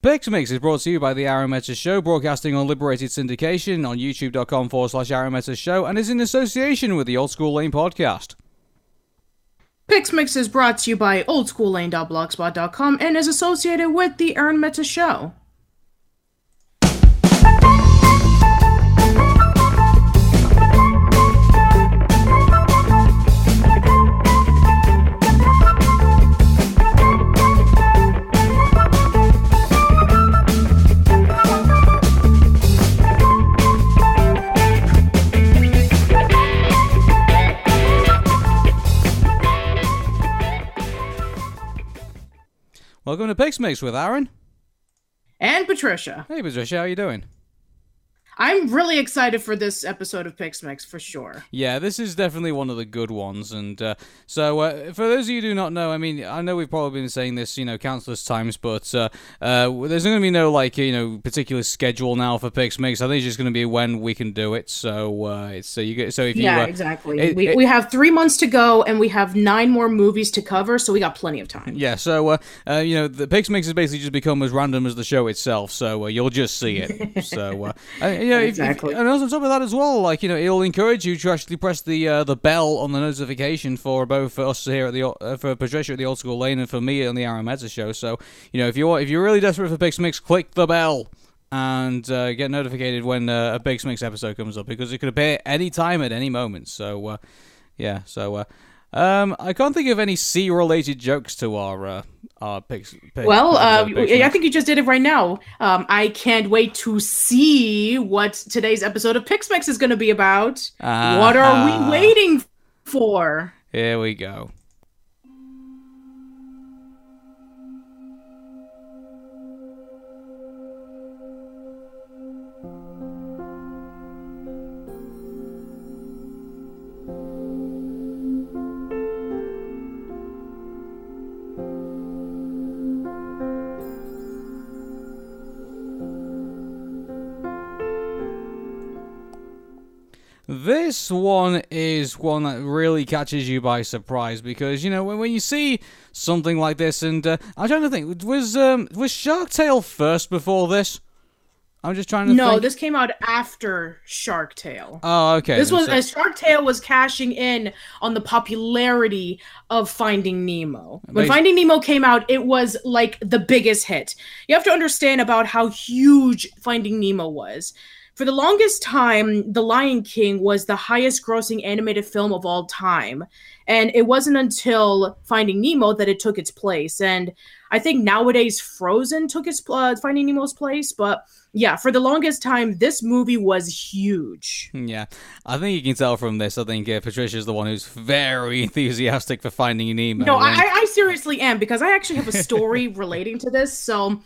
Pix Mix is brought to you by the Arun Meta Show, broadcasting on Liberated Syndication on youtube.com forward slash Arun Meta Show, and is in association with the Old School Lane podcast. Pix Mix is brought to you by oldschoollane.blogspot.com and is associated with the Aaron Meta Show. Welcome to Pix Mix with Arun. And Patricia. Hey, Patricia, how are you doing? I'm really excited for this episode of Pix Mix for sure. Yeah, this is definitely one of the good ones. And uh, so, uh, for those of you who do not know, I mean, I know we've probably been saying this, you know, countless times, but uh, uh there's going to be no like, you know, particular schedule now for Pix Mix. I think it's just going to be when we can do it. So, uh, it's so you get so if you yeah, uh, exactly. it- we it- we have three months to go, and we have nine more movies to cover, so we got plenty of time. Yeah, so uh, uh, you know, the Pix Mix has basically just become as random as the show itself. So uh, you'll just see it. so uh, uh, yeah, if- if- Exactly. and also on top of that as well, like you know, it'll encourage you to actually press the uh, the bell on the notification for both for us here at the uh, for Patricia at the Old School Lane and for me on the Arun Mezza show. So you know, if you're if you're really desperate for Pix Mix, click the bell. And uh, get notified when uh, a Pix Mix episode comes up because it could appear any time at any moment. So, uh, yeah. So, uh, um, I can't think of any sea-related jokes to our uh, our Pix. Pix Well, uh, Pix I think you just did it right now. Um, I can't wait to see what today's episode of Pix Mix is going to be about. what are we waiting for? Here we go. This one is one that really catches you by surprise because you know when, when you see something like this, and uh, I'm trying to think, was um, was Shark Tale first before this? I'm just trying to No, think. this came out after Shark Tale. Oh, okay. This was so- as Shark Tale was cashing in on the popularity of Finding Nemo. When. Finding Nemo came out, it was like the biggest hit. You have to understand about how huge Finding Nemo was. For the longest time, The Lion King was the highest grossing animated film of all time. And it wasn't until Finding Nemo that it took its place. And I think nowadays Frozen took its uh, Finding Nemo's place, but yeah, for the longest time, this movie was huge. Yeah, I think you can tell from this. I think uh, Patricia's the one who's very enthusiastic for Finding Nemo. No, I, and- I seriously am because I actually have a story relating to this. So,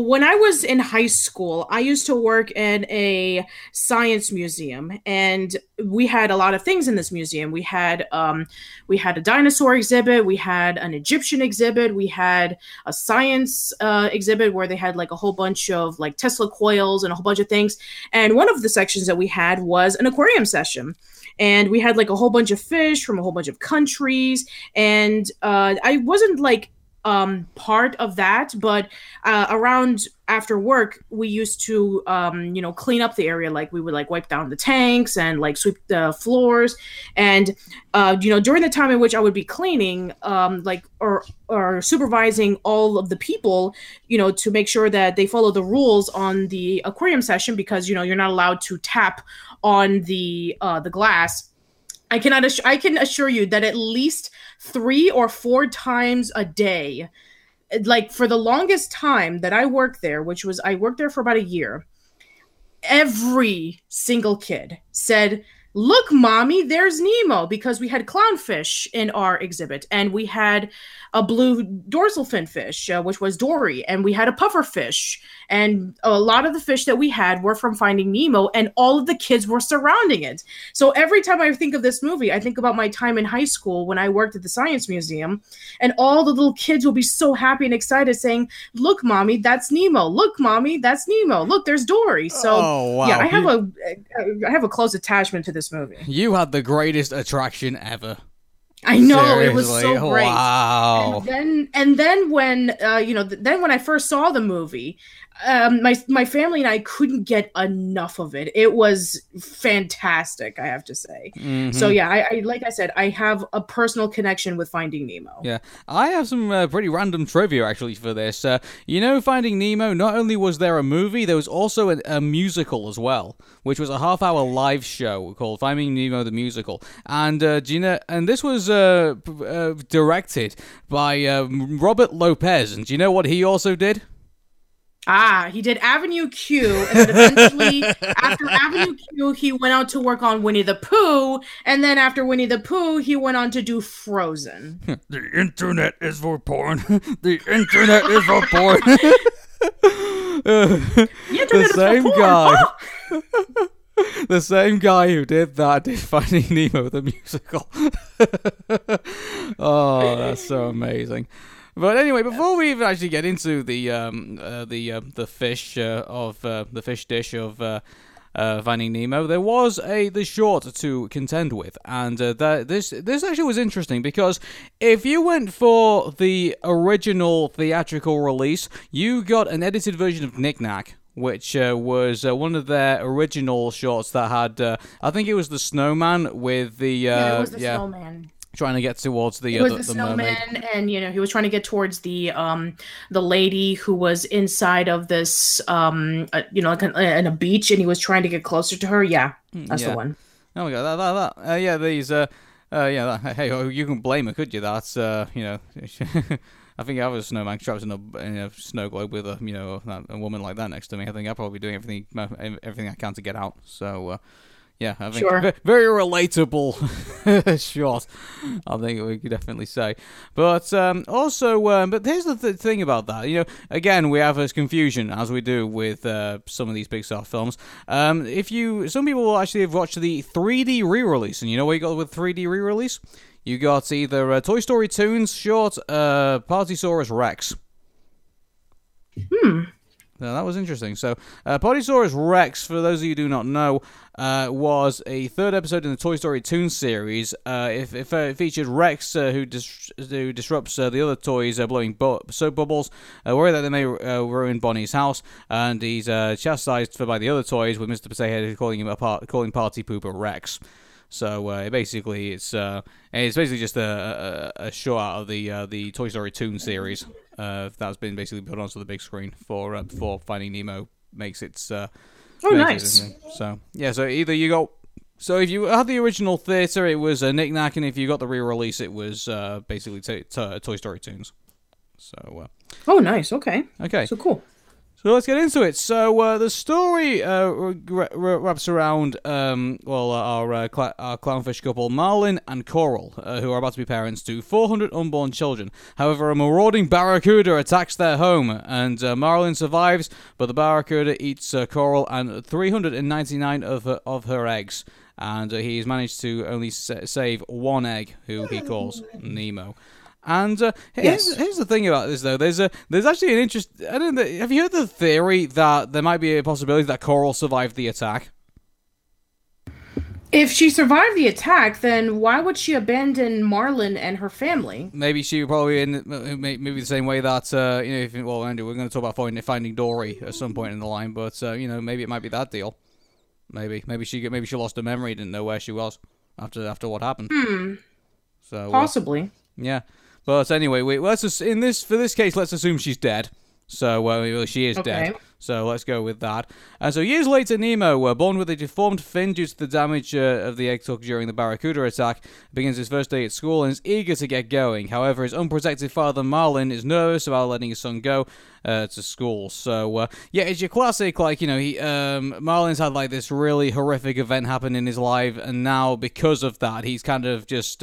when I was in high school, I used to work in a science museum, and we had a lot of things in this museum. We had um, we had a dinosaur exhibit, we had an Egyptian exhibit, we had a science uh, exhibit where they had like a whole bunch of like Tesla coils and a whole bunch of things. And one of the sections that we had was an aquarium session and we had like a whole bunch of fish from a whole bunch of countries and uh, i wasn't like um part of that but uh, around after work we used to um you know clean up the area like we would like wipe down the tanks and like sweep the floors and uh you know during the time in which i would be cleaning um like or or supervising all of the people you know to make sure that they follow the rules on the aquarium session because you know you're not allowed to tap on the uh the glass I cannot. I can assure you that at least three or four times a day, like for the longest time that I worked there, which was I worked there for about a year. Every single kid said, "Look, mommy, there's Nemo," because we had clownfish in our exhibit, and we had a blue dorsal fin fish, uh, which was Dory, and we had a puffer fish, and a lot of the fish that we had were from Finding Nemo, and all of the kids were surrounding it. So every time I think of this movie, I think about my time in high school when I worked at the Science Museum, and all the little kids will be so happy and excited saying, "Look, mommy, that's Nemo. Look, mommy, that's Nemo. Look, there's Dory." So Oh, wow. yeah, I have You- a I have a close attachment to this movie. You had the greatest attraction ever. I know it was so great. Wow. And then and then when uh, you know th- then when I first saw the movie, um, my my family and I couldn't get enough of it. It was fantastic, I have to say. Mhm. So yeah, I, I like I said, I have a personal connection with Finding Nemo. Yeah, I have some uh, pretty random trivia actually for this. Uh, you know, Finding Nemo. Not only was there a movie, there was also a, a musical as well, which was a half-hour live show called Finding Nemo the Musical. And uh, do you know? And this was uh, uh, directed by uh, Robert Lopez. And do you know what he also did? Ah, he did Avenue Q, and then eventually, after Avenue Q, he went on to work on Winnie the Pooh, and then after Winnie the Pooh, he went on to do Frozen. The internet is for porn. the internet is for porn. The internet same porn. guy. Oh! the same guy who did that did Finding Nemo the musical. Oh, that's so amazing. But anyway, before we even actually get into the um uh, the uh, the fish uh, of uh, the fish dish of uh, uh, Finding Nemo, there was a the short to contend with, and uh, that this this actually was interesting because if you went for the original theatrical release, you got an edited version of Knick Knack which uh, was uh, one of their original shorts that had, uh, I think it was the snowman with the, uh, yeah, it was the snowman. Trying to get towards the, uh, the, the, snowman, mermaid. and you know he was trying to get towards the um the lady who was inside of this um uh, you know like an, in a beach, and he was trying to get closer to her. Yeah, that's yeah. the one. Oh my god, that, that, that. Uh, yeah, these, uh, uh, yeah, that, hey, oh, you can blame her, could you? That's, uh, you know, I think I was a snowman trapped in a, in a snow globe with a, you know, a, a woman like that next to me. I think I'd probably be doing everything, uh, everything I can to get out. So, uh, yeah, I think Sure. very relatable shot. I think we could definitely say. But um, also, um, but here's the th- thing about that. You know, again, we have this confusion as we do with uh, some of these Pixar films. Um, if you, some people will actually have watched the 3D re-release, and you know what you got with 3D re-release? You got either uh, Toy Story Toons short, uh, Partysaurus Rex. Hmm. Now, that was interesting. So, uh, Partysaurus Rex, for those of you who do not know, uh, was a third episode in the Toy Story Toon series. Uh, it, it, fe- featured Rex, uh, who, dis- who disrupts uh, the other toys, uh, blowing soap bubbles, uh, worried that they may uh, ruin Bonnie's house, and he's uh, chastised for by the other toys, with Mr. Potato calling him a par- calling Party Pooper Rex. So uh, basically, it's uh, it's basically just a, a, a show out of the uh, the Toy Story Toon series uh, that's been basically put onto the big screen for uh, before Finding Nemo makes its. Uh, Oh, nice. thing. So yeah, so either you got. So if you had the original theater, it was a knickknack, and if you got the re-release, it was uh, basically t- t- Toy Story Toons. So Oh, nice. Okay. uh, okay, So cool. So let's get into it. So uh, the story uh, r- r- wraps around um, well uh, our, uh, cl- our clownfish couple Marlin and Coral, uh, who are about to be parents to 400 unborn children. However, a marauding barracuda attacks their home, and uh, Marlin survives, but the barracuda eats uh, Coral and 399 of her, of her eggs. And uh, he's managed to only sa- save one egg, who he calls Nemo. And uh, here's, Yes. here's the thing about this, though. There's a there's actually an interest. I don't know. Have you heard the theory that there might be a possibility that Coral survived the attack? If she survived the attack, then why would she abandon Marlin and her family? Maybe she probably in maybe the same way that uh, you know. If, well, Andy, we're going to talk about finding, finding Dory at some point in the line, but uh, you know, maybe it might be that deal. Maybe maybe she maybe she lost her memory, didn't know where she was after after what happened. Hmm. So uh, Possibly. Yeah, but anyway, we let's just, in this for this case, let's assume she's dead. So uh, she is dead. So let's go with that. And so years later, Nemo, uh, born with a deformed fin due to the damage uh, of the egg took during the Barracuda attack, begins his first day at school and is eager to get going. However, his unprotected father Marlin is nervous about letting his son go uh, to school. So uh, yeah, it's your classic like you know he um, Marlin's had like this really horrific event happen in his life, and now because of that, he's kind of just.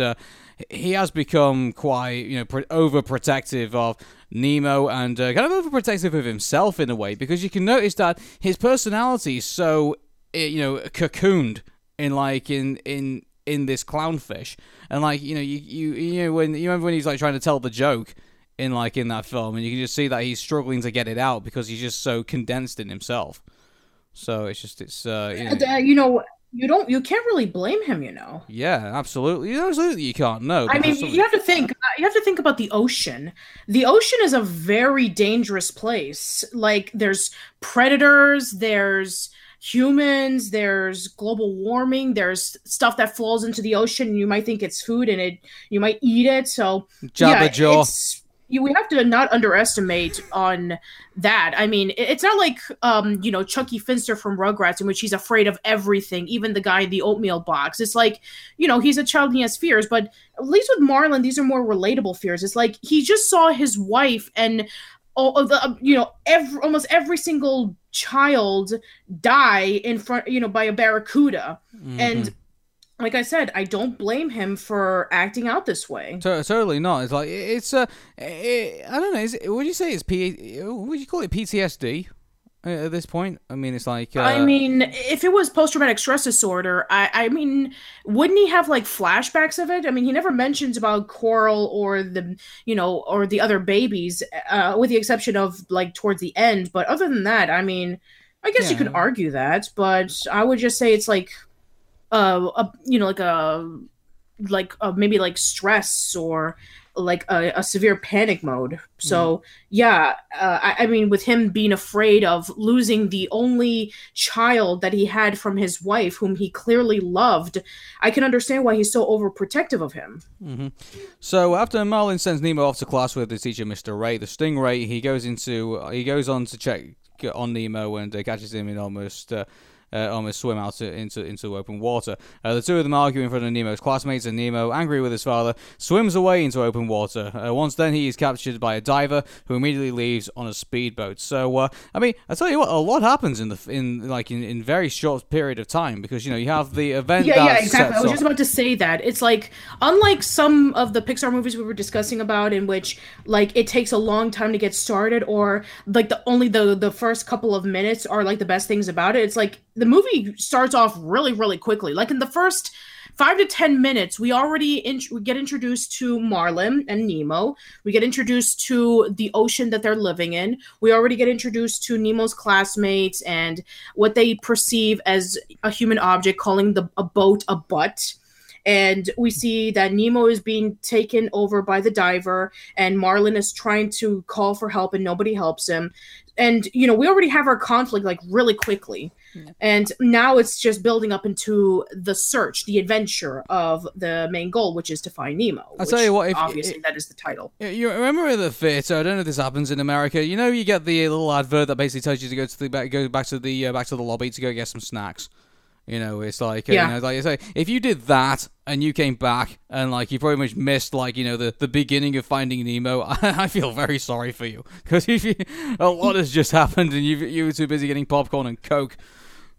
He has become quite, you know, pre- overprotective of Nemo and uh, kind of overprotective of himself in a way because you can notice that his personality is so, eh, you know, cocooned in like in in in this clownfish and like you know you you you know when you remember when he's like trying to tell the joke in like in that film and you can just see that he's struggling to get it out because he's just so condensed in himself. So it's just it's uh you know, Uh, you know, you don't you can't really blame him you know Yeah, absolutely. Absolutely, you can't. No. i mean you have to think you have to think about the ocean the ocean is a very dangerous place like there's predators there's humans there's global warming there's stuff that falls into the ocean and you might think it's food and it you might eat it so yeah, Jabberjaw. it's you, we have to not underestimate on that. I mean, it- it's not like um, you know, Chuckie Finster from Rugrats, in which he's afraid of everything, even the guy in the oatmeal box. It's like, you know, he's a child and he has fears, but at least with Marlin, these are more relatable fears. It's like he just saw his wife and all of the, you know, every almost every single child die in front, you know, by a barracuda, Mhm. and like I said, I don't blame him for acting out this way. To- totally not. It's like it's uh, eh, I don't know. Is it, would you say it's P? Would you call it PTSD at this point? I mean, it's like uh, I mean, if it was post traumatic stress disorder, I, I mean, wouldn't he have like flashbacks of it? I mean, he never mentions about Coral or the, you know, or the other babies, uh, with the exception of like towards the end. But other than that, I mean, I guess you could argue that, but I would just say it's like, uh, a, you know, like a, like uh, maybe like stress or like a, a severe panic mode. So yeah, uh, I, I mean, with him being afraid of losing the only child that he had from his wife, whom he clearly loved, I can understand why he's so overprotective of him. Mm-hmm. So after Marlin sends Nemo off to class with his teacher, Mr. Ray, the Stingray, he goes into he goes on to check on Nemo and uh, catches him in almost. Uh, almost swim out to, into into open water. Uh, the two of them argue in front of Nemo's classmates, and Nemo, angry with his father, swims away into open water. Uh, once then, he is captured by a diver who immediately leaves on a speedboat. So, uh, I mean, I tell you what, a lot happens in the in like in, in very short period of time because you know you have the event. Yeah, yeah, exactly. I was just about to say that. It's like unlike some of the Pixar movies we were discussing about in which like it takes a long time to get started or like the only the the first couple of minutes are like the best things about it. It's like the movie starts off really really quickly. Like in the first 5 to 10 minutes, we already in- we get introduced to Marlin and Nemo. We get introduced to the ocean that they're living in. We already get introduced to Nemo's classmates and what they perceive as a human object, calling the a boat a butt. And we see that Nemo is being taken over by the diver, and Marlin is trying to call for help, and nobody helps him. And you know, we already have our conflict like really quickly, and now it's just building up into the search, the adventure of the main goal, which is to find Nemo. I'll tell you what, if- obviously that is the title. You remember in the theater? I don't know if this happens in America. You know, you get the little advert that basically tells you to go to the back, go back to the uh, back to the lobby to go get some snacks. You know, it's like uh, Yeah. you know, like if you did that and you came back and like you pretty much missed like you know the, the beginning of Finding Nemo, I, I feel very sorry for you because if you, a lot has just happened and you you were too busy getting popcorn and coke.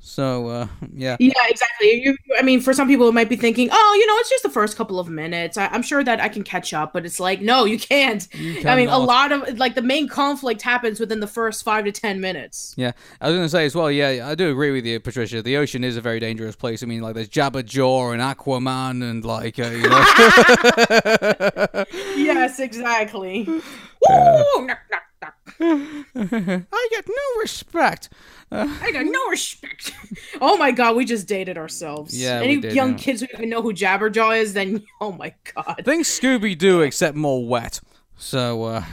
So uh, yeah, Yeah, exactly. You, I mean, for some people, it might be thinking, "Oh, you know, it's just the first couple of minutes. I, I'm sure that I can catch up." But it's like, no, you can't. You I mean, a lot of like the main conflict happens within the first five to ten minutes. Yeah, I was going to say as well. Yeah, I do agree with you, Patricia. The ocean is a very dangerous place. I mean, like there's Jabberjaw and Aquaman and like uh, you know. yes, exactly. Woo! Knock, knock, knock. I get no respect. Uh, I got no respect. oh my god, we just dated ourselves. Yeah, Any did, young yeah. kids who even know who Jabberjaw is, then oh my god. think Scooby Doo, except more wet. So uh,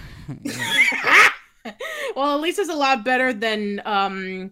Well, at least it's a lot better than um,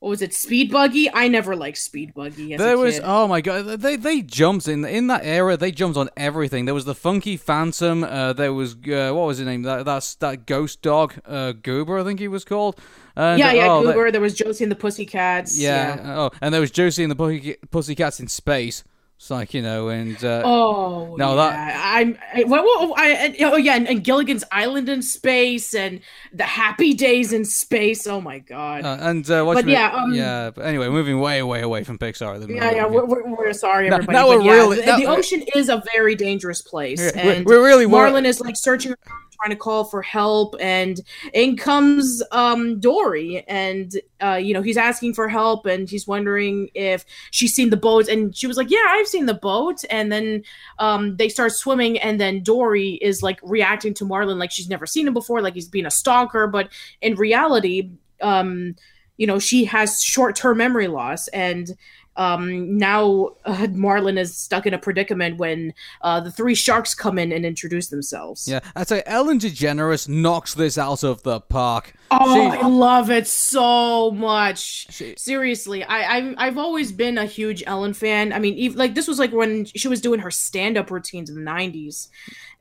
what was it, Speed Buggy? I never liked Speed Buggy. As there was oh my god, they they jumped in in that era. They jumped on everything. There was the Funky Phantom. Uh, there was uh, what was his name? That that's that ghost dog, uh, Goober, I think he was called. And, yeah, yeah, oh, they- Goober. there was Josie and the Pussycats. yeah, Oh, and there was Josie and the Pussy- Pussycats in space. It's like you know, and uh, Oh No, no, that- I'm. I, well, well, I, and- oh yeah, and, and Gilligan's Island in space, and the Happy Days in space. Oh my god. Uh, and uh, what's But yeah, um, yeah. But anyway, moving way, way away from Pixar. the yeah, yeah, we're, we're, we're sorry, Now- everybody. now but we're yeah, really- the, now- the ocean is a very dangerous place, Yeah, and we're really Marlin is like searching, around, trying to call for help, and in comes um Dory, and uh, you know he's asking for help, and he's wondering if she's seen the boat, and she was like, "Yeah, I've seen the boat," and then um they start swimming, and then Dory is like reacting to Marlin like she's never seen him before, like he's being a stalker, but in reality, um, you know, she has short term memory loss, and um, now uh, Marlin is stuck in a predicament when uh, the three sharks come in and introduce themselves. Yeah, I'd say Ellen DeGeneres knocks this out of the park. Oh, she, I love it so much. She, Seriously, I, I've I've always been a huge Ellen fan. I mean, even, like this was like when she was doing her stand up routines in the '90s,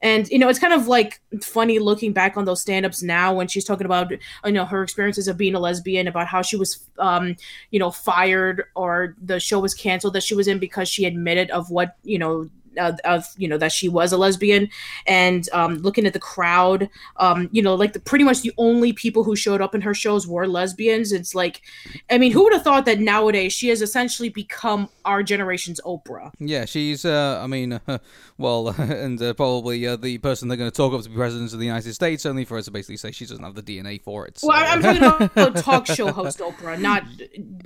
and you know it's kind of like funny looking back on those stand-ups now when she's talking about you know her experiences of being a lesbian, about how she was um you know fired or the show was canceled that she was in because she admitted of what you know uh, of you know that she was a lesbian and um, looking at the crowd um, you know like the, pretty much the only people who showed up in her shows were lesbians it's like i mean who would have thought that nowadays she has essentially become our generation's oprah yeah she's uh, i mean uh, well and uh, probably uh, the person they're going to talk up to be president of the united states only for her to basically say she doesn't have the dna for it so. well i'm talking about talk show host oprah not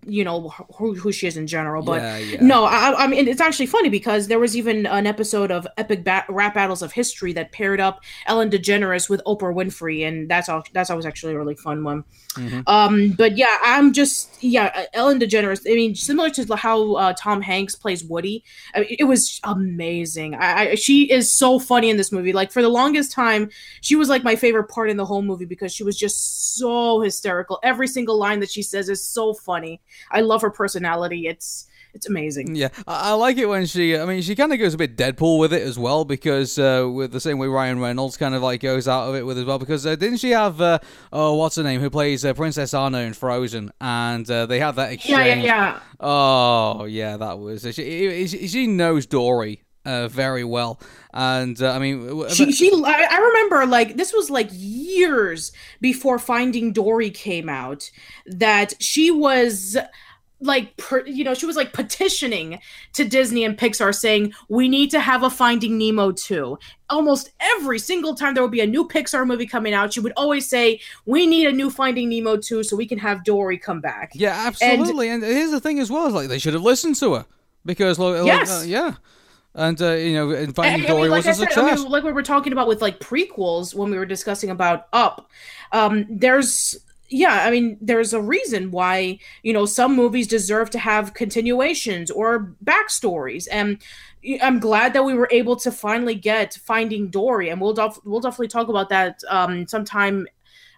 you know who, who she is in general but yeah, yeah. no I, I mean it's actually funny because there was even an episode of Epic ba- Rap Battles of History that paired up Ellen DeGeneres with Oprah Winfrey, and that's all. That's always actually a really fun one. Mm-hmm. Um, but yeah, I'm just yeah, uh, Ellen DeGeneres. I mean, similar to how uh, Tom Hanks plays Woody. I mean, it was amazing. I, I she is so funny in this movie. Like for the longest time, she was like my favorite part in the whole movie because she was just so hysterical. Every single line that she says is so funny. I love her personality. It's it's amazing. Yeah, I, I like it when she. I mean, she kind of goes a bit Deadpool with it as well because uh, with the same way Ryan Reynolds kind of like goes out of it with as well because uh, didn't she have uh, oh what's her name who plays uh, Princess Anna in Frozen and uh, they had that exchange. Yeah, yeah, yeah. Oh yeah, that was she. She knows Dory uh, very well. And uh, I mean, she, she, I remember like this was like years before Finding Dory came out that she was like per, you know she was like petitioning to disney and pixar saying we need to have a finding nemo too almost every single time there would be a new pixar movie coming out she would always say we need a new finding nemo 2 so we can have dory come back yeah absolutely and, and here's the thing as well is like they should have listened to her because like, yes. Uh, yeah and uh, you know, and Finding Dory I mean, like was a said, success. I mean, like we were talking about with like prequels when we were discussing about Up. Um, there's yeah, I mean, there's a reason why, you know, some movies deserve to have continuations or backstories. And I'm glad that we were able to finally get Finding Dory. And we'll, def- we'll definitely talk about that um, sometime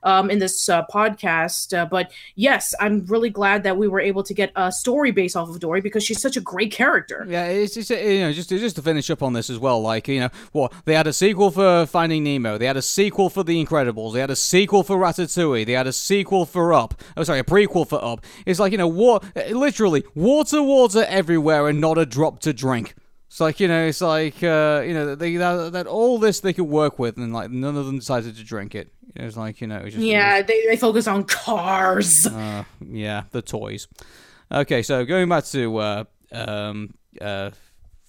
um, in this uh, podcast. Uh, but yes, I'm really glad that we were able to get a story based off of Dory because she's such a great character. Yeah, it's just you know just just to finish up on this as well. Like you know, what they had a sequel for Finding Nemo, they had a sequel for The Incredibles, they had a sequel for Ratatouille, they had a sequel for Up. Oh, sorry, a prequel for Up. It's like you know, what literally water, water everywhere, and not a drop to drink. It's like you know, it's like uh, you know, they that, that all this they could work with, and like none of them decided to drink it. It was like you know, just, yeah, was, they they focus on cars. Uh, yeah, the toys. Okay, so going back to uh, um, uh,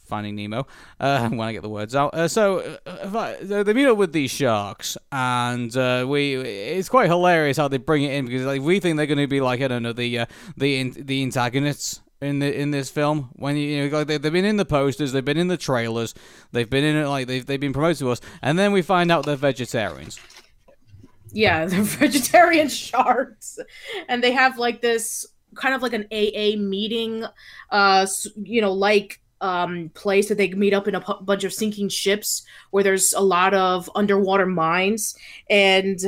Finding Nemo, uh, when I get the words out. Uh, so uh, they meet up with these sharks, and uh, we it's quite hilarious how they bring it in because like we think they're going to be like I don't know the uh, the the antagonists in the in this film. When you, you know like they, they've been in the posters they've been in the trailers they've been in it like they've, they've been promoted to us and then we find out they're vegetarians. Yeah they're vegetarian sharks. And they have like this kind of like an aa meeting uh you know like um, place that they meet up in a p- bunch of sinking ships where there's a lot of underwater mines. And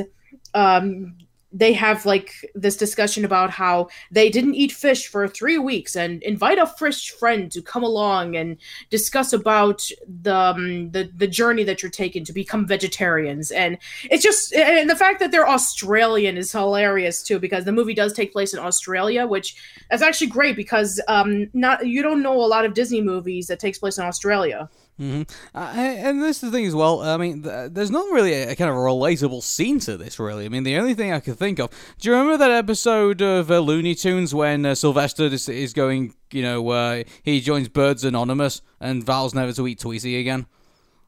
um, they have like this discussion about how they didn't eat fish for three weeks and invite a fish friend to come along and discuss about the um, the, the journey that you're taking to become vegetarians. And it's just and the fact that they're australian is hilarious too because the movie does take place in australia which is actually great because um not you don't know a lot of disney movies that takes place in australia Mm-hmm. Uh, and this is the thing as well. I mean, th- there's not really a, a, kind of relatable scene to this, really. I mean, the only thing I could think of. Do you remember that episode of uh, Looney Tunes when uh, Sylvester is, is, going? You know, uh, he joins Birds Anonymous and vows never to eat Tweety again.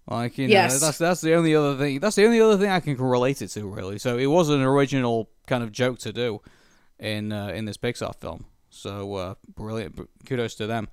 Like, you know, yes. that's that's the only other thing. That's the only other thing I can relate it to, really. So it was an original kind of joke to do in uh, in this Pixar film. So uh, brilliant, kudos to them.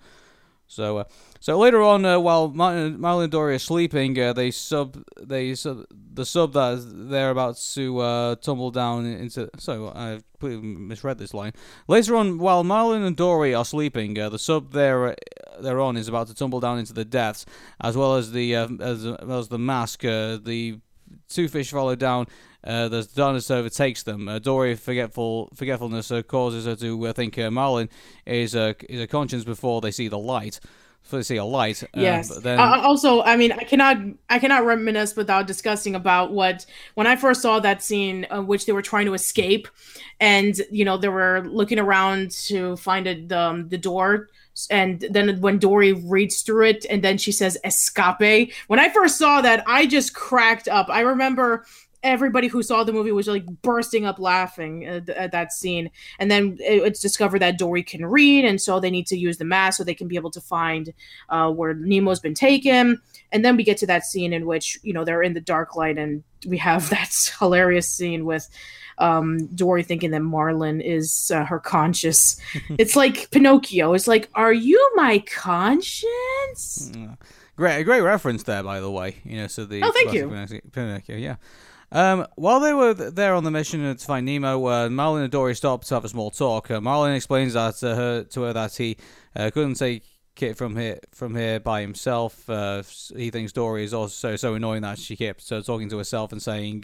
So, uh, so later on, uh, while Martin, Marlin and Dory are sleeping, uh, they sub, they sub, the sub that they're about to uh, tumble down into. So I misread this line. Later on, while Marlin and Dory are sleeping, uh, the sub they're they're on is about to tumble down into the depths, as well as the uh, as as the mask. the two fish follow down. Uh, the darkness overtakes them. Uh, Dory forgetful forgetfulness uh, causes her to uh, think uh, Marlin is a is a conscience before they see the light. Before they see a light. Uh, yes. Then... also, I mean, I cannot I cannot reminisce without discussing about what when I first saw that scene, which they were trying to escape, and you know they were looking around to find it, um, the door and then when Dory reads through it and then she says escape. When I first saw that, I just cracked up. I remember everybody who saw the movie was like bursting up laughing at, at that scene. And then it's discovered that Dory can read, and so they need to use the mask so they can be able to find uh, where Nemo's been taken. And then we get to that scene in which you know they're in the dark light, and we have that hilarious scene with um, Dory thinking that Marlin is uh, her conscience. it's like Pinocchio. It's like, are you my conscience? Mm. Great, great reference there, by the way. You know, so the oh, thank you, Pinocchio. Yeah. Um, while they were there on the mission to find Nemo, uh, Marlin and Dory stopped to have a small talk. Uh, Marlin explains that uh, her, to her that he uh, couldn't take it from here from here by himself. Uh, he thinks Dory is also so annoying that she kept uh, talking to herself and saying,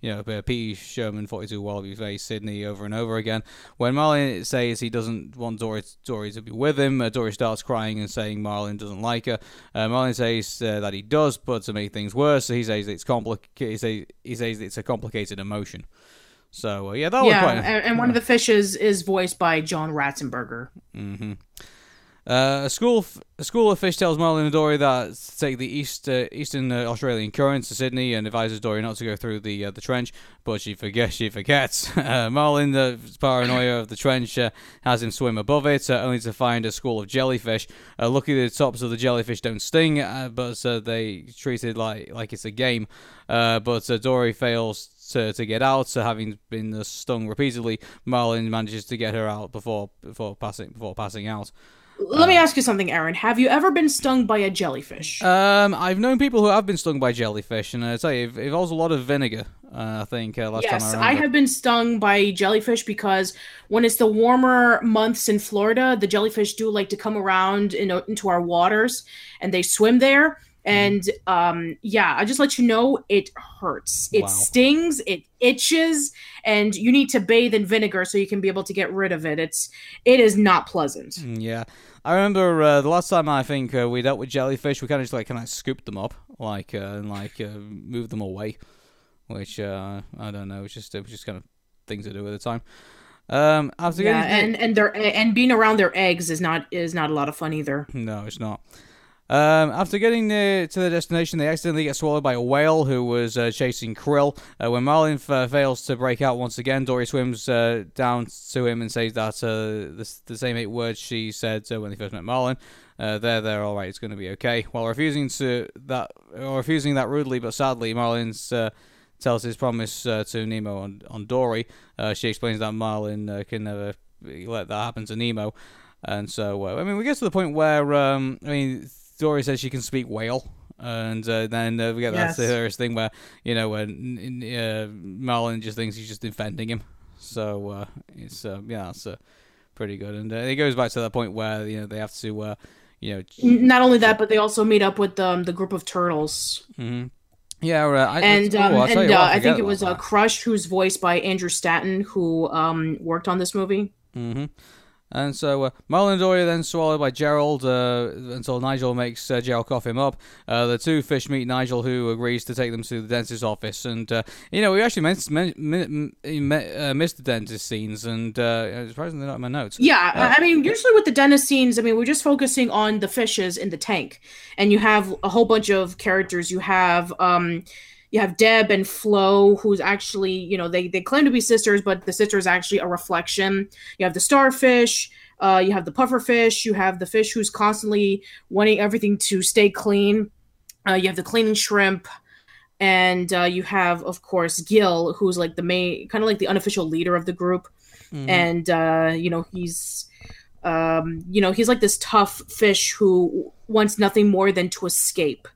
you know, P. Sherman 42 Wallaby Face Sydney over and over again. When Marlin says he doesn't want Dory, Dory to be with him, uh, Dory starts crying and saying Marlin doesn't like her. Uh, Marlin says uh, that he does, but to make things worse, he says it's complicated. He, say, he says it's a complicated emotion. So uh, yeah, that yeah, was quite. and, and one of the fishes is voiced by John Ratzenberger. Mm-hmm. Uh, a school f- a school of fish tells Marlin and Dory that to take the east uh, eastern uh, Australian current to Sydney and advises Dory not to go through the uh, the trench, but she forgets she forgets. Uh, Marlin, the paranoia of the trench, uh, has him swim above it, only to find a school of jellyfish. luckily, the tops of the jellyfish don't sting, but they treat it like like it's a game. but Dory fails to, to get out. So having been stung repeatedly, Marlin manages to get her out before before passing before passing out. Let me ask you something, Arun. Have you ever been stung by a jellyfish? Um, I've known people who have been stung by jellyfish, and I tell you, it involves a lot of vinegar. Uh, I think uh, last yes, time I, I have been stung by jellyfish because when it's the warmer months in Florida, the jellyfish do like to come around in, into our waters, and they swim there. And um, yeah, I just let you know it hurts. It wow. stings, it itches, and you need to bathe in vinegar so you can be able to get rid of it. It's it is not pleasant. Mm, yeah. I remember uh, the last time I think uh, we dealt with jellyfish, we kind of just like kind of scooped them up, like uh, and like uh, moved them away, which uh, I don't know, it was just it was just kind of things to do at the time. Um, yeah, and and their and being around their eggs is not is not a lot of fun either. No, it's not. Um, after getting uh, to the destination, they accidentally get swallowed by a whale who was uh, chasing krill. Uh, when Marlin f- fails to break out once again, Dory swims uh, down to him and says that uh, the, the, same eight words she said uh, when they first met Marlin. there, there, all right, it's going to be okay. While refusing to that, or refusing that rudely but sadly, Marlin tells his promise to Nemo on, on Dory. she explains that Marlin can never let that happen to Nemo. And so, I mean, we get to the point where, um, I mean, Dory says she can speak whale. And uh, then uh, we get yes. that hilarious thing where you know when uh, Marlin just thinks he's just defending him. So uh, it's uh, yeah, it's uh, pretty good. And it goes back to that point where you know they have to you know not only that, but they also meet up with um, the group of turtles. Mm-hmm. Yeah, I, and um, oh, and what, I think it was uh, Crush, who's voiced by Andrew Stanton, who um, worked on this movie. Mm-hmm. And so uh, Dory are then swallowed by Gerald uh, until Nigel makes uh, Gerald cough him up. Uh, the two fish meet Nigel, who agrees to take them to the dentist's office. And, uh, you know, we actually missed, uh, missed the dentist scenes, and uh, surprisingly not in my notes. Yeah, I mean, usually with the dentist scenes, I mean, we're just focusing on the fishes in the tank. And you have a whole bunch of characters. You have. Um, you have Deb and Flo, who's actually, you know, they, they claim to be sisters, but the sister is actually a reflection. You have the starfish, uh, you have the pufferfish, you have the fish who's constantly wanting everything to stay clean. Uh, you have the cleaning shrimp, and uh, you have, of course, Gill, who's like the main, kind of like the unofficial leader of the group. Mm-hmm. And uh, you know, he's um, you know, he's like this tough fish who wants nothing more than to escape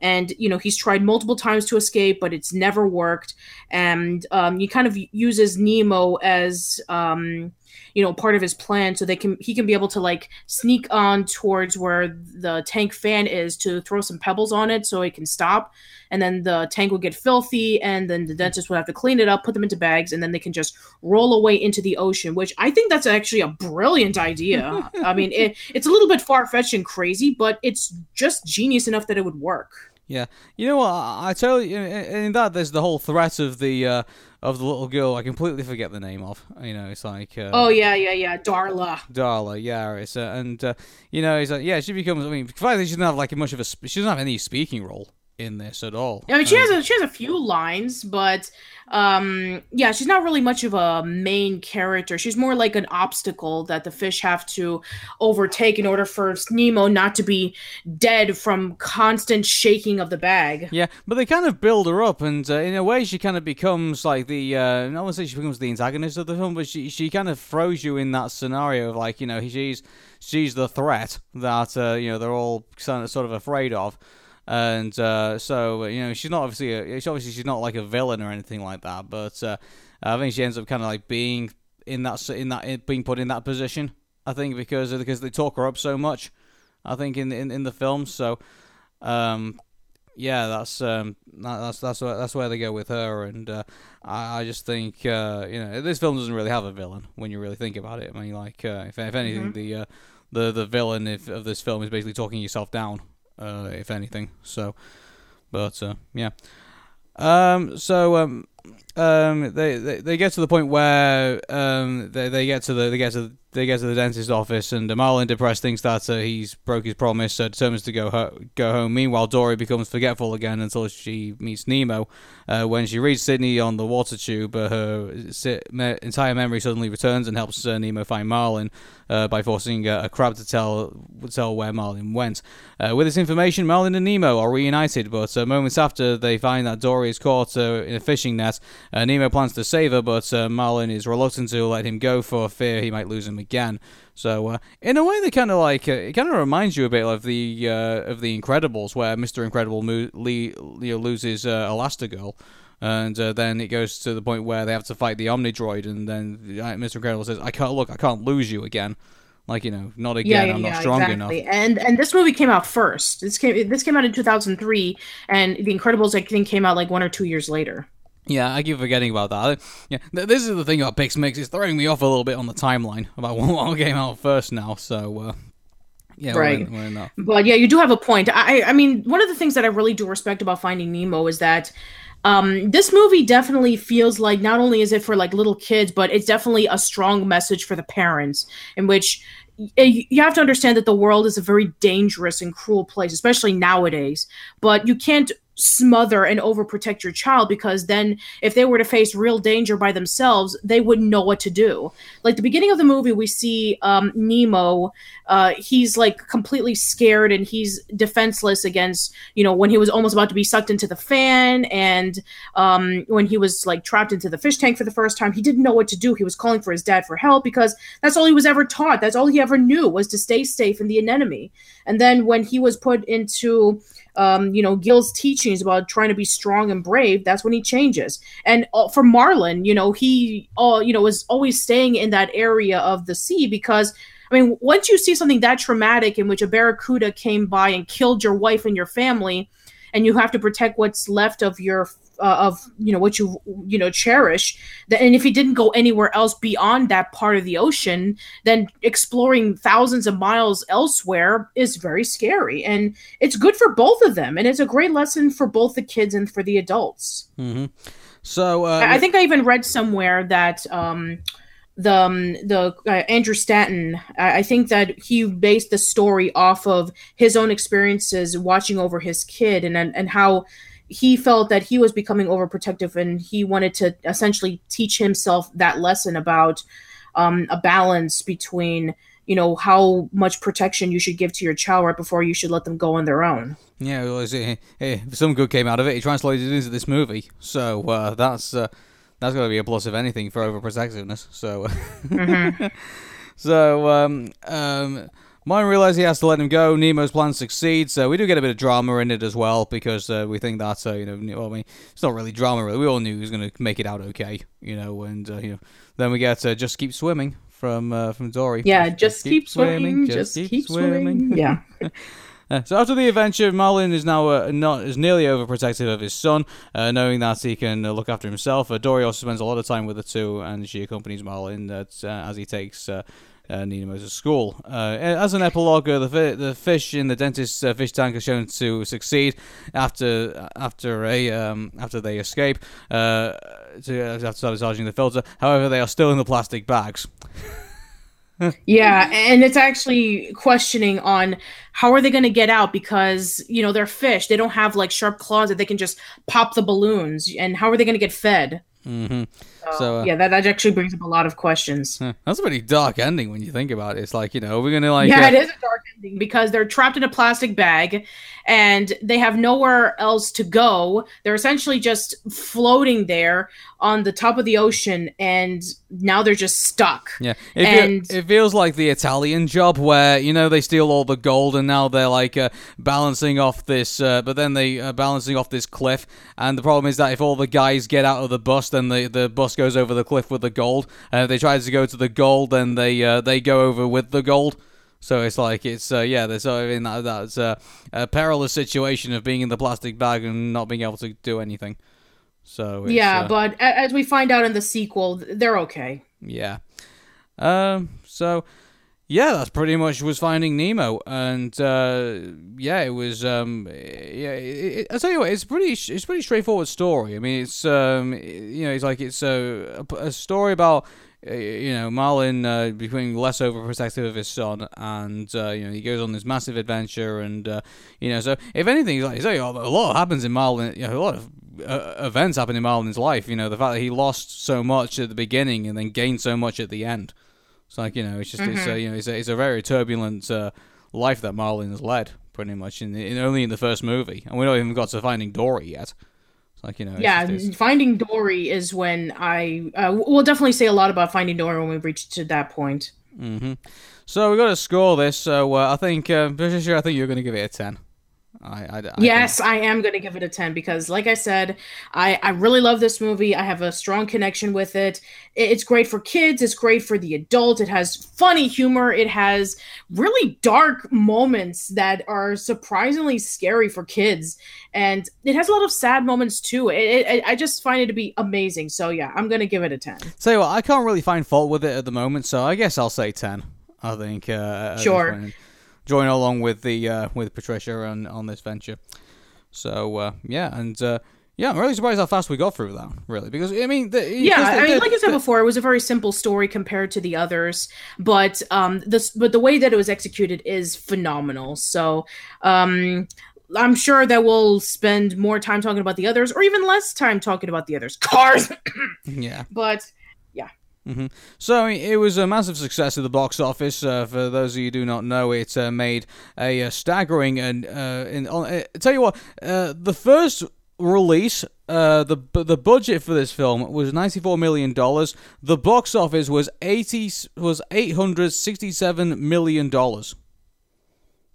and you know he's tried multiple times to escape but it's never worked. And um, he kind of uses nemo as um, you know part of his plan so they can he can be able to like sneak on towards where the tank fan is to throw some pebbles on it so it can stop. And then the tank will get filthy and then the dentist will have to clean it up put them into bags and then they can just roll away into the ocean which i think that's actually a brilliant idea. I mean it, it's a little bit far-fetched and crazy but it's just genius enough that it would work. Yeah, you know what? I, tell you, in that there's the whole threat of the uh, of the little girl. I completely forget the name of. You know, it's like. Uh, oh yeah, yeah, yeah, Darla. Darla, yeah, it's uh, and uh, you know, it's like yeah, she becomes. I mean, finally, she doesn't have like much of a. She doesn't have any speaking role in this at all. I mean, she has a, she has a few lines, but um, yeah, she's not really much of a main character. She's more like an obstacle that the fish have to overtake in order for Nemo not to be dead from constant shaking of the bag. Yeah, but they kind of build her up, and uh, in a way, she kind of becomes like the. Uh, I won't say she becomes the antagonist of the film, but she she kind of throws you in that scenario of like you know she's she's the threat that uh, you know they're all sort of afraid of and uh, so you know she's not obviously a, obviously she's not like a villain or anything like that, but uh, I think she ends up kind of like being in that in that being put in that position. I think because because they talk her up so much. I think in in, in the film, so um, yeah, that's um, that's that's where, that's where they go with her, and uh, I, I just think uh, you know this film doesn't really have a villain when you really think about it. I mean, like uh, if if anything, mm-hmm. the uh, the the villain if, of this film is basically talking yourself down uh, if anything. So, but uh, yeah. Um, so um, um, they, they they get to the point where um, they they get to the they get to they get to the dentist's office, and Marlin, depressed, thinks that uh, he's broke his promise, so determines to go ho- go home. Meanwhile, Dory becomes forgetful again until she meets Nemo. Uh, when she reads Sydney on the water tube, uh, her si- me- entire memory suddenly returns and helps uh, Nemo find Marlin uh, by forcing a crab to tell tell where Marlin went. Uh, with this information, Marlin and Nemo are reunited, but moments after they find that Dory is caught in a fishing net, Nemo plans to save her, but Marlin is reluctant to let him go for fear he might lose him again. So uh, in a way, they kind of like uh, it kind of reminds you a bit of the uh, of the Incredibles, where Mister Incredible mo- Lee, Leo loses uh, Elastigirl. And uh, then it goes to the point where they have to fight the Omnidroid, and then Mr. Incredible says, "I can't look, I can't lose you again." Like you know, not again. Yeah, yeah, I'm not yeah, strong exactly. enough. And and this movie came out first. This came this came out in 2003, and The Incredibles I think came out like one or two years later. Yeah, I keep forgetting about that. Yeah, this is the thing about Pixmix. It's throwing me off a little bit on the timeline about what came out first now. So, uh, yeah, right. We're in, we're in but yeah, you do have a point. I, I mean, one of the things that I really do respect about Finding Nemo is that um, this movie definitely feels like not only is it for like little kids, but it's definitely a strong message for the parents, in which you have to understand that the world is a very dangerous and cruel place, especially nowadays. But you can't smother and overprotect your child because then if they were to face real danger by themselves they wouldn't know what to do. Like the beginning of the movie we see um, nemo uh, he's like completely scared and he's defenseless against you know when he was almost about to be sucked into the fan and um, when he was like trapped into the fish tank for the first time he didn't know what to do. He was calling for his dad for help because that's all he was ever taught. That's all he ever knew was to stay safe in the anemone. And then when he was put into um, you know, Gill's teachings about trying to be strong and brave, that's when he changes. And uh, for Marlin, you know, he, uh, you know, was always staying in that area of the sea because, I mean, once you see something that traumatic in which a barracuda came by and killed your wife and your family, and you have to protect what's left of your uh, of you know what you you know cherish that and if he didn't go anywhere else beyond that part of the ocean then exploring thousands of miles elsewhere is very scary and it's good for both of them and it's a great lesson for both the kids and for the adults mm-hmm. so uh, I, I, think i even read somewhere that um the um, the uh, Andrew Stanton. I, I, think that he based the story off of his own experiences watching over his kid and and, and how he felt that he was becoming overprotective and he wanted to essentially teach himself that lesson about um, a balance between you know how much protection you should give to your child right before you should let them go on their own. Yeah well, hey, hey, some good came out of it. He translated it into this movie. So uh, that's uh, that's going to be a plus if anything for overprotectiveness. So mm-hmm. so um, um, Marlin realizes he has to let him go. Nemo's plans succeed, so we do get a bit of drama in it as well because uh, we think that's uh, you know, well, I mean, it's not really drama. Really, we all knew he was going to make it out okay, you know, and uh, you know, then we get uh, just keep swimming from uh, from Dory. Yeah, just, just keep, keep, swimming, swimming just, keep, keep swimming. swimming. Yeah. Uh, so after the adventure, Marlin is now uh, not is nearly overprotective of his son, uh, knowing that he can uh, look after himself. Uh, Dory also spends a lot of time with the two, and she accompanies Marlin as he takes. Uh, Nemo to school. as an epilogue, the fi- the fish in the dentist's fish tank are shown to succeed after after a um, after they escape to after sabotaging the filter. However, they are still in the plastic bags. yeah, and it's actually questioning on how are they going to get out because you know they're fish. They don't have like sharp claws that they can just pop the balloons, and how are they going to get fed? Mm-hmm. So, uh, yeah, that, that actually brings up a lot of questions. That's a pretty dark ending when you think about it. It's like you know we're gonna like yeah, uh, it is a dark ending because they're trapped in a plastic bag, and they have nowhere else to go. They're essentially just floating there on the top of the ocean, and now they're just stuck. Yeah, it, and it feels like the Italian job where you know they steal all the gold, and now they're like uh, balancing off this, uh, but then they are balancing off this cliff, and the problem is that if all the guys get out of the bus, then the the bus goes over the cliff with the gold. And if they try to go to the gold, then they uh, they go over with the gold. So it's like it's uh, yeah, there's uh, in that that's uh, a perilous situation of being in the plastic bag and not being able to do anything. So yeah, uh, but as we find out in the sequel, they're okay. Yeah. Um. So yeah, that's pretty much was Finding Nemo, and uh, yeah, it was. Um, yeah, I tell you what, it's pretty. It's pretty straightforward story. I mean, it's um, you know, it's like it's a, a story about uh, you know Marlin uh, becoming less overprotective of his son, and uh, you know he goes on this massive adventure, and uh, you know, so if anything, like a lot happens in Marlin. You know, a lot of uh, events happen in Marlin's life. You know, the fact that he lost so much at the beginning and then gained so much at the end. It's like you know, it's just mm-hmm. it's a, you know, it's a, it's a very turbulent uh, life that Marlin has led, pretty much in, in, only in the first movie, and we don't even got to Finding Dory yet. It's like you know, yeah, just, Finding Dory is when I uh, we'll definitely say a lot about Finding Dory when we reach to that point. Mm-hmm. So we got to score this. So uh, I think, uh, Patricia, I think you're going to give it a ten. I, I, I yes, think... I am going to give it a 10 because, like I said, I, I really love this movie. I have a strong connection with it. It's great for kids, it's great for the adult. It has funny humor, it has really dark moments that are surprisingly scary for kids. And it has a lot of sad moments too. It, it, I just find it to be amazing. So, yeah, I'm going to give it a 10. So, I can't really find fault with it at the moment, so I guess I'll say 10. I think. Uh, sure join along with the uh, with Patricia on on this venture. So uh, yeah, and uh, yeah, I'm really surprised how fast we got through that. Really, because I mean, the, yeah, the, I mean, like I said before, it was a very simple story compared to the others, but um, this but the way that it was executed is phenomenal. So um. I'm sure that we'll spend more time talking about the others, or even less time talking about the others. Cars. yeah. But Mm-hmm. So it was a massive success at the box office. Uh, for those of you who do not know, it uh, made a, a, staggering and uh, in, uh, tell you what, uh, the first release, uh, the the budget for this film was ninety four million dollars. The box office was eighty was eight hundred sixty seven million dollars.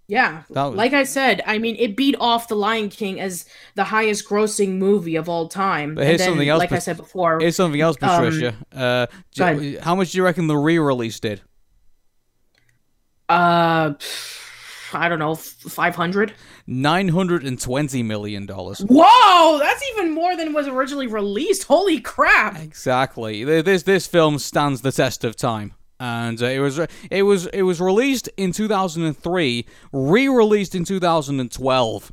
Yeah. Was... Like I said, I mean, it beat off The Lion King as the highest grossing movie of all time. But here's then, something else. Like I said before. Here's something else, um, Patricia. Um, uh, how much do you reckon the re release did? Uh. I don't know, five hundred. Nine hundred and twenty million dollars. Whoa, that's even more than was originally released. Holy crap! Exactly. This this film stands the test of time and uh, it was it was it was released in 2003, re-released in 2012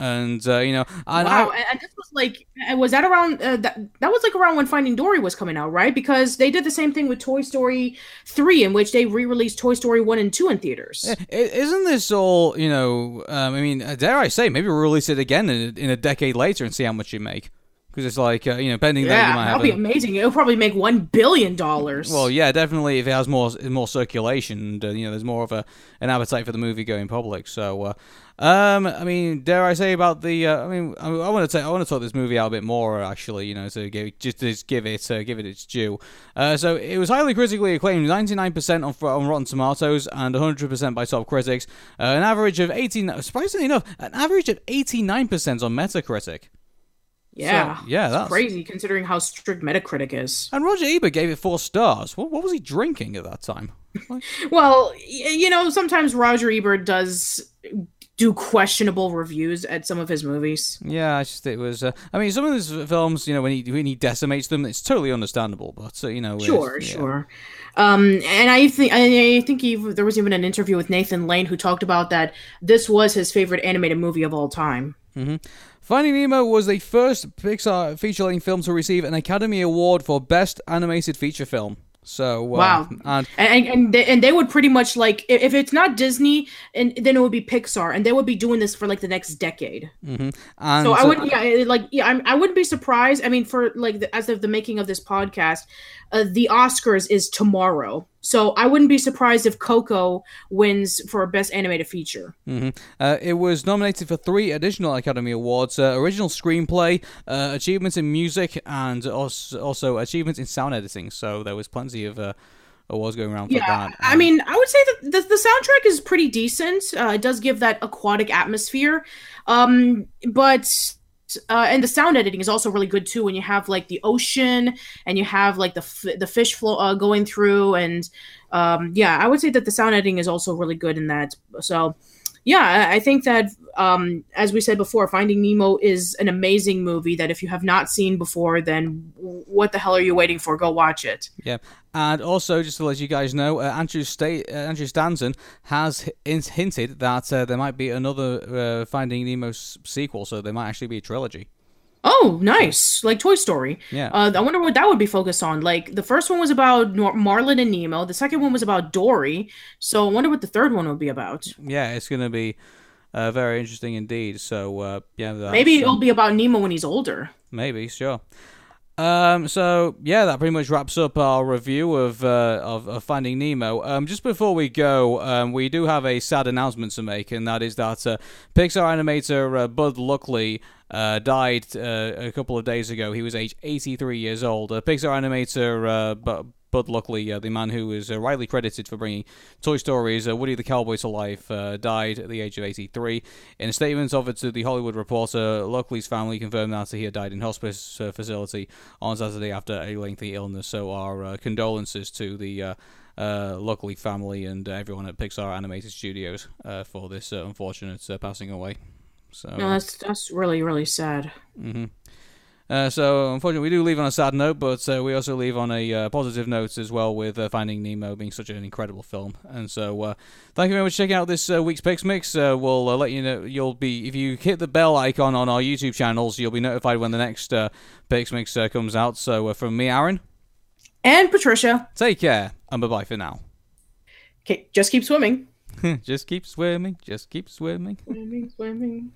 and uh, you know and wow I, and this was like uh, was that around uh, that that was like around when finding dory was coming out right? Because they did the same thing with toy story 3 in which they re-released toy story 1 and 2 in theaters. Isn't this all you know um, i mean dare i say maybe we'll release it again in, in a decade later and see how much you make because it's like uh, you know, pending that Yeah, you might that'll be a- amazing. It'll probably make one billion dollars. well, yeah, definitely. If it has more more circulation, and uh, you know, there's more of a an appetite for the movie going public. So, uh, um, I mean, dare I say about the? Uh, I mean, I, I want to I want to talk this movie out a bit more. Actually, you know, to give just to give it uh, give it its due. Uh, so it was highly critically acclaimed, 99% on on Rotten Tomatoes and 100% by top critics. Uh, an average of 18. Surprisingly enough, an average of 89% on Metacritic. Yeah, so, yeah, that's- crazy considering how strict Metacritic is. And Roger Ebert gave it four stars. What, what was he drinking at that time? Well, you know, sometimes Roger Ebert does do questionable reviews at some of his movies. Yeah, I just it was. Uh, I mean, some of his films, you know, when he when he decimates them, it's totally understandable. But uh, you know, Sure, yeah. sure. Um, and I think I think he, there was even an interview with Nathan Lane who talked about that this was his favorite animated movie of all time. Finding Nemo was the first Pixar feature-length film to receive an Academy Award for Best Animated Feature Film. So uh, Wow. and And and they, and they would pretty much like if it's not Disney, and then it would be Pixar, and they would be doing this for like the next decade. and So I uh, would, yeah, it- like, yeah, I'm, I wouldn't be surprised. I mean, for like, the, as of the making of this podcast, uh, the Oscars is tomorrow, so I wouldn't be surprised if Coco wins for best animated feature. Uh, it was nominated for three additional Academy Awards: uh, original screenplay, uh, achievements in music, and also, also achievements in sound editing. So there was plenty of uh, awards going around for Yeah, that. I Um, mean, I would say that the, the soundtrack is pretty decent. Uh, it does give that aquatic atmosphere, um, but. Uh, and the sound editing is also really good too when you have like the ocean and you have like the f- the fish flow uh, going through and um, yeah I would say that the sound editing is also really good in that. So yeah I I think that um, as we said before Finding Nemo is an amazing movie that if you have not seen before then what the hell are you waiting for go watch it Yeah, and also just to let you guys know, uh, Andrew Sta- uh, Andrew Stanton has hint- hinted that uh, there might be another uh, Finding Nemo s- sequel, so there might actually be a trilogy. Oh, nice! Like Toy Story. Yeah. Uh, I wonder what that would be focused on. Like the first one was about Nor- Marlin and Nemo. The second one was about Dory. So I wonder what the third one would be about. Yeah, it's going to be uh, very interesting indeed. So uh, yeah, Maybe um, it'll be about Nemo when he's older. Maybe, sure. Um, so yeah, that pretty much wraps up our review of uh, of, of Finding Nemo. Um, just before we go, um, we do have a sad announcement to make, and that is that uh, Pixar animator uh, Bud Luckey uh, died uh, a couple of days ago. He was age 83 years old. Uh, Pixar animator uh, Bud Luckey, uh, the man who is uh, rightly credited for bringing Toy Story's uh, Woody the Cowboy to life, uh, died at the age of 83. In a statement offered to the Hollywood Reporter, Luckey's family confirmed that he had died in hospice uh, facility on Saturday after a lengthy illness. So our uh, condolences to the uh, uh, Luckey family and everyone at Pixar Animated Studios uh, for this uh, unfortunate uh, passing away. So. No, that's that's really really sad. Uh, so, unfortunately, we do leave on a sad note, but uh, we also leave on a uh, positive note as well with uh, Finding Nemo being such an incredible film. And so, uh, thank you very much for checking out this uh, week's Pix Mix. Uh, we'll uh, let you know, you'll be, if you hit the bell icon on our YouTube channels, you'll be notified when the next uh, Pix Mix uh, comes out. So, uh, from me, Arun, And Patricia, take care, and bye bye for now. okay, just keep swimming. just keep swimming, just keep swimming. Swimming, swimming.